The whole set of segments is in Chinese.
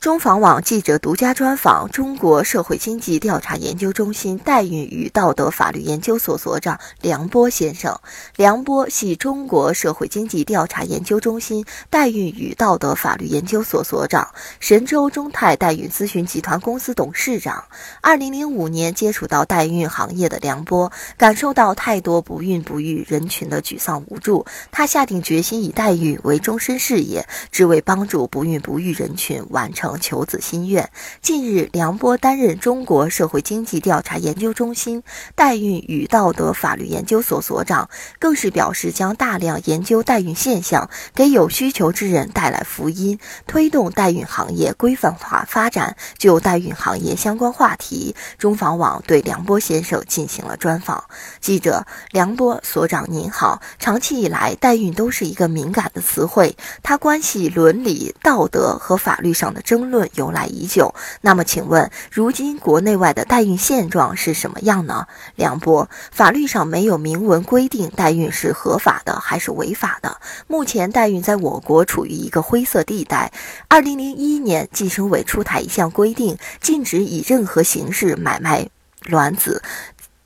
中房网记者独家专访中国社会经济调查研究中心代孕与道德法律研究所所长梁波先生。梁波系中国社会经济调查研究中心代孕与道德法律研究所所长，神州中泰代孕咨询集团公司董事长。二零零五年接触到代孕行业的梁波，感受到太多不孕不育人群的沮丧无助，他下定决心以代孕为终身事业，只为帮助不孕不育人群完成。求子心愿。近日，梁波担任中国社会经济调查研究中心代孕与道德法律研究所所长，更是表示将大量研究代孕现象，给有需求之人带来福音，推动代孕行业规范化发展。就代孕行业相关话题，中房网对梁波先生进行了专访。记者：梁波所长您好，长期以来，代孕都是一个敏感的词汇，它关系伦理、道德和法律上的争。争论由来已久，那么请问，如今国内外的代孕现状是什么样呢？梁波，法律上没有明文规定代孕是合法的还是违法的。目前代孕在我国处于一个灰色地带。二零零一年，计生委出台一项规定，禁止以任何形式买卖卵子。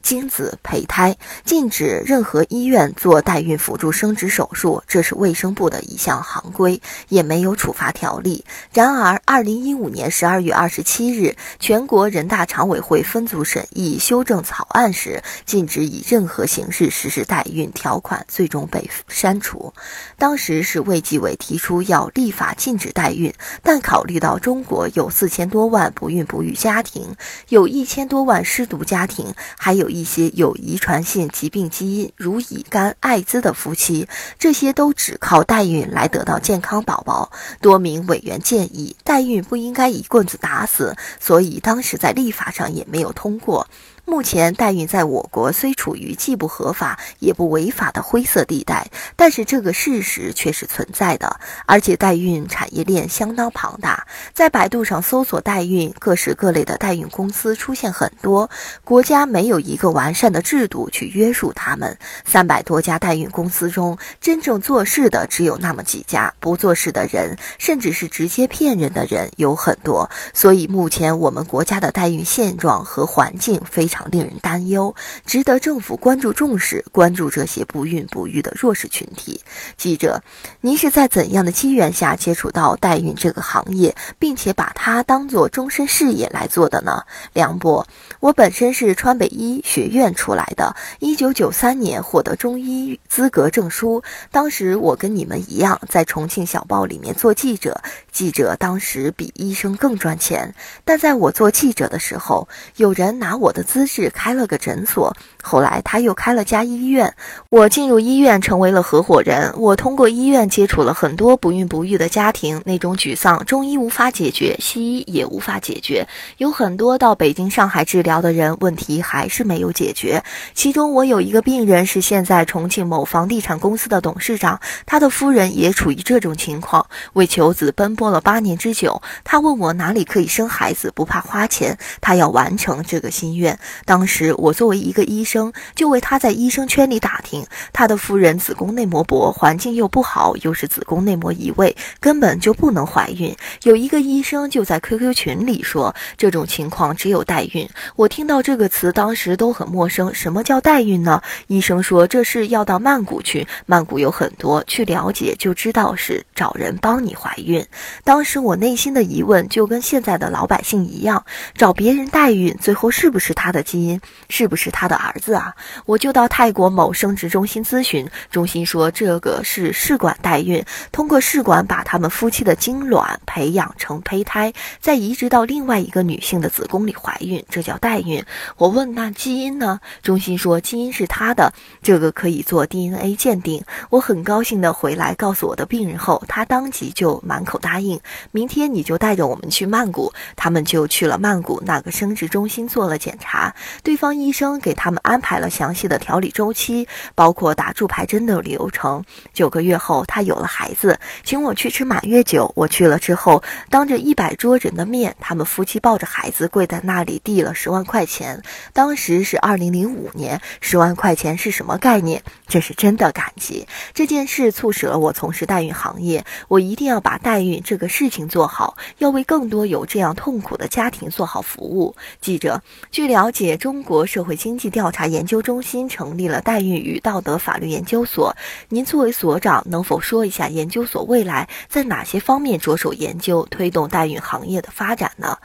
精子胚胎禁止任何医院做代孕辅助生殖手术，这是卫生部的一项行规，也没有处罚条例。然而，二零一五年十二月二十七日，全国人大常委会分组审议修正草案时，禁止以任何形式实施代孕条款最终被删除。当时是卫计委提出要立法禁止代孕，但考虑到中国有四千多万不孕不育家庭，有一千多万失独家庭，还有。一些有遗传性疾病基因，如乙肝、艾滋的夫妻，这些都只靠代孕来得到健康宝宝。多名委员建议，代孕不应该一棍子打死，所以当时在立法上也没有通过。目前代孕在我国虽处于既不合法也不违法的灰色地带，但是这个事实却是存在的，而且代孕产业链相当庞大。在百度上搜索代孕，各式各类的代孕公司出现很多，国家没有一个完善的制度去约束他们。三百多家代孕公司中，真正做事的只有那么几家，不做事的人，甚至是直接骗人的人有很多。所以目前我们国家的代孕现状和环境非。常令人担忧，值得政府关注重视，关注这些不孕不育的弱势群体。记者，您是在怎样的机缘下接触到代孕这个行业，并且把它当做终身事业来做的呢？梁博，我本身是川北医学院出来的，一九九三年获得中医资格证书。当时我跟你们一样，在重庆小报里面做记者。记者当时比医生更赚钱，但在我做记者的时候，有人拿我的资。是开了个诊所，后来他又开了家医院。我进入医院成为了合伙人。我通过医院接触了很多不孕不育的家庭，那种沮丧，中医无法解决，西医也无法解决。有很多到北京、上海治疗的人，问题还是没有解决。其中我有一个病人是现在重庆某房地产公司的董事长，他的夫人也处于这种情况，为求子奔波了八年之久。他问我哪里可以生孩子，不怕花钱，他要完成这个心愿。当时我作为一个医生，就为他在医生圈里打听。他的夫人子宫内膜薄，环境又不好，又是子宫内膜移位，根本就不能怀孕。有一个医生就在 QQ 群里说，这种情况只有代孕。我听到这个词，当时都很陌生。什么叫代孕呢？医生说这是要到曼谷去，曼谷有很多，去了解就知道是找人帮你怀孕。当时我内心的疑问就跟现在的老百姓一样，找别人代孕，最后是不是他的？基因是不是他的儿子啊？我就到泰国某生殖中心咨询，中心说这个是试管代孕，通过试管把他们夫妻的精卵培养成胚胎，再移植到另外一个女性的子宫里怀孕，这叫代孕。我问那基因呢？中心说基因是他的，这个可以做 DNA 鉴定。我很高兴的回来告诉我的病人后，他当即就满口答应，明天你就带着我们去曼谷。他们就去了曼谷那个生殖中心做了检查。对方医生给他们安排了详细的调理周期，包括打助排针的流程。九个月后，他有了孩子，请我去吃满月酒。我去了之后，当着一百桌人的面，他们夫妻抱着孩子跪在那里，递了十万块钱。当时是二零零五年，十万块钱是什么概念？这是真的感激。这件事促使了我从事代孕行业，我一定要把代孕这个事情做好，要为更多有这样痛苦的家庭做好服务。记者，据了解，中国社会经济调查研究中心成立了代孕与道德法律研究所。您作为所长，能否说一下研究所未来在哪些方面着手研究，推动代孕行业的发展呢？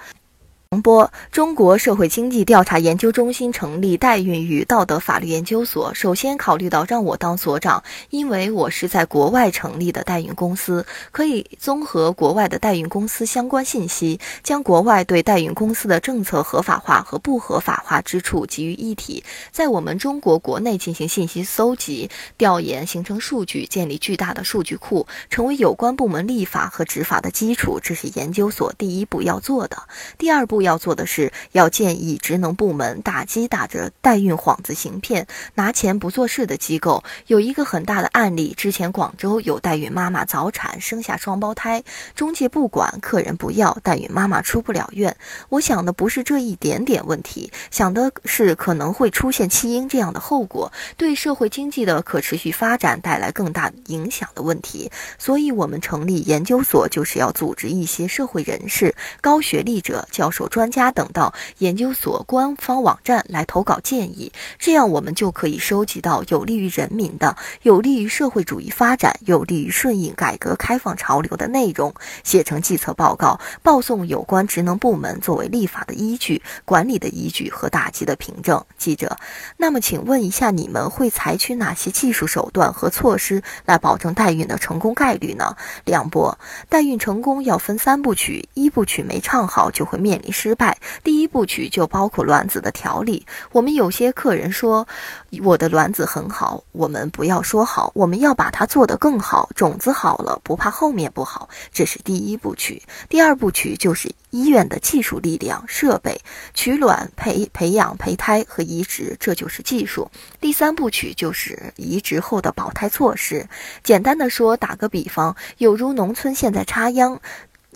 洪波，中国社会经济调查研究中心成立代孕与道德法律研究所。首先考虑到让我当所长，因为我是在国外成立的代孕公司，可以综合国外的代孕公司相关信息，将国外对代孕公司的政策合法化和不合法化之处集于一体，在我们中国国内进行信息搜集、调研，形成数据，建立巨大的数据库，成为有关部门立法和执法的基础。这是研究所第一步要做的。第二步。要做的是，要建议职能部门打击打着代孕幌子行骗、拿钱不做事的机构。有一个很大的案例，之前广州有代孕妈妈早产生下双胞胎，中介不管，客人不要，代孕妈妈出不了院。我想的不是这一点点问题，想的是可能会出现弃婴这样的后果，对社会经济的可持续发展带来更大影响的问题。所以，我们成立研究所，就是要组织一些社会人士、高学历者、教授。专家等到研究所官方网站来投稿建议，这样我们就可以收集到有利于人民的、有利于社会主义发展、有利于顺应改革开放潮流的内容，写成计策报告，报送有关职能部门作为立法的依据、管理的依据和打击的凭证。记者，那么请问一下，你们会采取哪些技术手段和措施来保证代孕的成功概率呢？梁博，代孕成功要分三部曲，一部曲没唱好就会面临。失败第一部曲就包括卵子的调理。我们有些客人说，我的卵子很好，我们不要说好，我们要把它做得更好。种子好了，不怕后面不好，这是第一部曲。第二部曲就是医院的技术力量、设备、取卵、培培养、胚胎和移植，这就是技术。第三部曲就是移植后的保胎措施。简单的说，打个比方，有如农村现在插秧。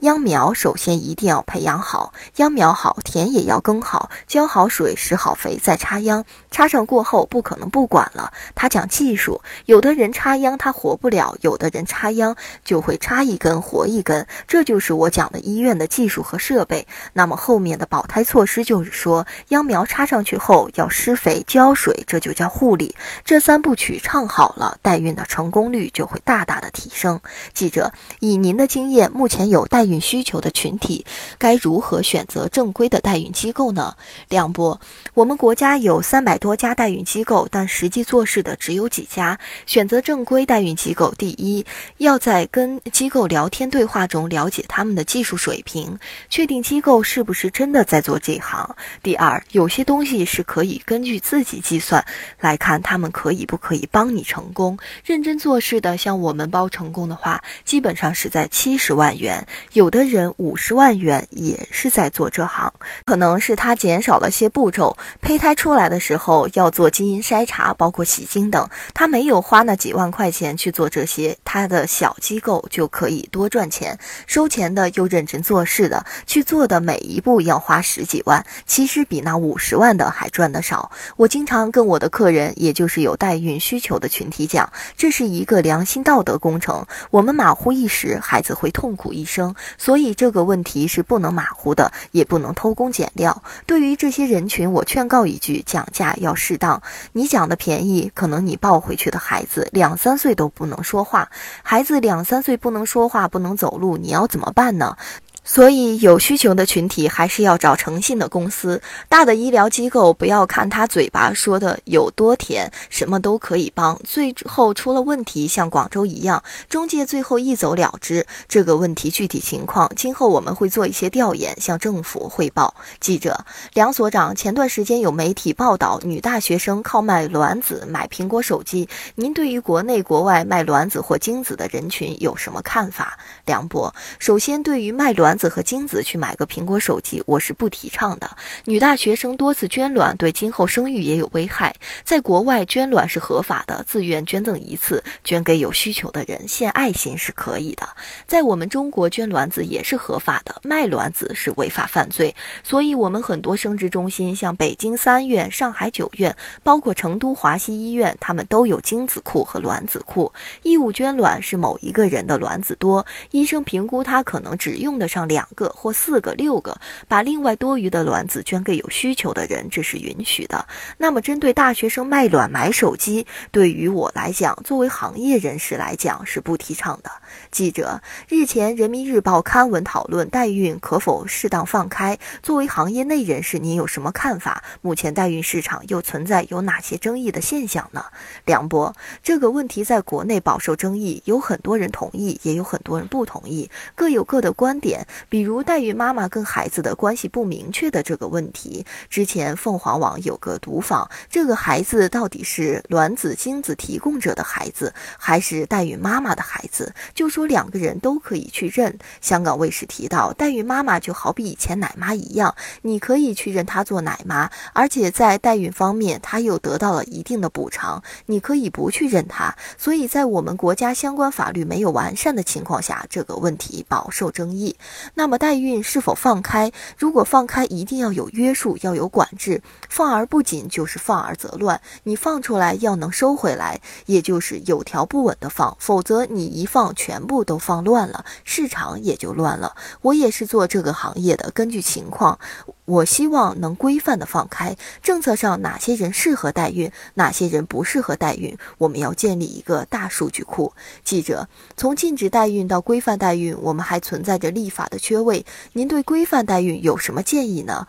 秧苗首先一定要培养好，秧苗好，田也要耕好，浇好水，施好肥，再插秧。插上过后不可能不管了，他讲技术。有的人插秧他活不了，有的人插秧就会插一根活一根，这就是我讲的医院的技术和设备。那么后面的保胎措施就是说，秧苗插上去后要施肥浇水，这就叫护理。这三部曲唱好了，代孕的成功率就会大大的提升。记者，以您的经验，目前有代孕。孕需求的群体该如何选择正规的代孕机构呢？梁波，我们国家有三百多家代孕机构，但实际做事的只有几家。选择正规代孕机构，第一，要在跟机构聊天对话中了解他们的技术水平，确定机构是不是真的在做这行。第二，有些东西是可以根据自己计算来看，他们可以不可以帮你成功。认真做事的，像我们包成功的话，基本上是在七十万元。有有的人五十万元也是在做这行，可能是他减少了些步骤。胚胎出来的时候要做基因筛查，包括洗精等，他没有花那几万块钱去做这些，他的小机构就可以多赚钱。收钱的又认真做事的，去做的每一步要花十几万，其实比那五十万的还赚得少。我经常跟我的客人，也就是有代孕需求的群体讲，这是一个良心道德工程。我们马虎一时，孩子会痛苦一生。所以这个问题是不能马虎的，也不能偷工减料。对于这些人群，我劝告一句：讲价要适当。你讲的便宜，可能你抱回去的孩子两三岁都不能说话。孩子两三岁不能说话、不能走路，你要怎么办呢？所以，有需求的群体还是要找诚信的公司。大的医疗机构不要看他嘴巴说的有多甜，什么都可以帮，最后出了问题，像广州一样，中介最后一走了之。这个问题具体情况，今后我们会做一些调研，向政府汇报。记者梁所长，前段时间有媒体报道女大学生靠卖卵子买苹果手机，您对于国内国外卖卵子或精子的人群有什么看法？梁博，首先对于卖卵。卵子和精子去买个苹果手机，我是不提倡的。女大学生多次捐卵，对今后生育也有危害。在国外，捐卵是合法的，自愿捐赠一次，捐给有需求的人，献爱心是可以的。在我们中国，捐卵子也是合法的，卖卵子是违法犯罪。所以，我们很多生殖中心，像北京三院、上海九院，包括成都华西医院，他们都有精子库和卵子库。义务捐卵是某一个人的卵子多，医生评估他可能只用得上两个或四个、六个，把另外多余的卵子捐给有需求的人，这是允许的。那么，针对大学生卖卵买手机，对于我来讲，作为行业人士来讲是不提倡的。记者日前，《人民日报》刊文讨论代孕可否适当放开。作为行业内人士，您有什么看法？目前代孕市场又存在有哪些争议的现象呢？梁博，这个问题在国内饱受争议，有很多人同意，也有很多人不同意，各有各的观点。比如代孕妈妈跟孩子的关系不明确的这个问题，之前凤凰网有个读访，这个孩子到底是卵子精子提供者的孩子，还是代孕妈妈的孩子？就说两个人都可以去认。香港卫视提到，代孕妈妈就好比以前奶妈一样，你可以去认她做奶妈，而且在代孕方面，她又得到了一定的补偿，你可以不去认她。所以在我们国家相关法律没有完善的情况下，这个问题饱受争议。那么代孕是否放开？如果放开，一定要有约束，要有管制。放而不紧就是放而则乱，你放出来要能收回来，也就是有条不紊的放，否则你一放全部都放乱了，市场也就乱了。我也是做这个行业的，根据情况，我希望能规范的放开政策上哪些人适合代孕，哪些人不适合代孕，我们要建立一个大数据库。记者，从禁止代孕到规范代孕，我们还存在着立法的缺位，您对规范代孕有什么建议呢？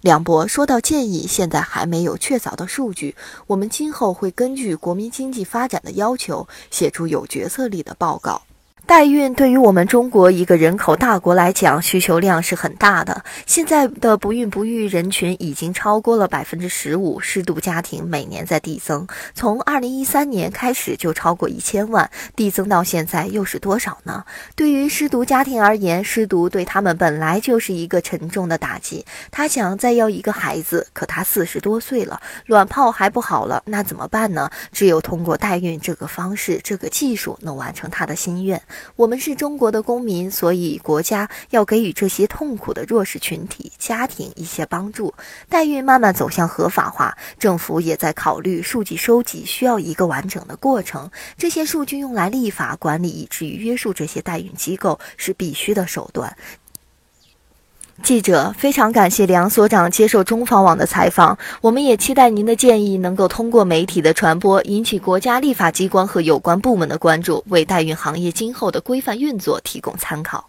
梁博说到建议，现在还没有确凿的数据，我们今后会根据国民经济发展的要求，写出有决策力的报告。代孕对于我们中国一个人口大国来讲，需求量是很大的。现在的不孕不育人群已经超过了百分之十五，失独家庭每年在递增，从二零一三年开始就超过一千万，递增到现在又是多少呢？对于失独家庭而言，失独对他们本来就是一个沉重的打击。他想再要一个孩子，可他四十多岁了，卵泡还不好了，那怎么办呢？只有通过代孕这个方式、这个技术，能完成他的心愿。我们是中国的公民，所以国家要给予这些痛苦的弱势群体家庭一些帮助。代孕慢慢走向合法化，政府也在考虑数据收集需要一个完整的过程。这些数据用来立法管理，以至于约束这些代孕机构是必须的手段。记者非常感谢梁所长接受中方网的采访，我们也期待您的建议能够通过媒体的传播，引起国家立法机关和有关部门的关注，为代孕行业今后的规范运作提供参考。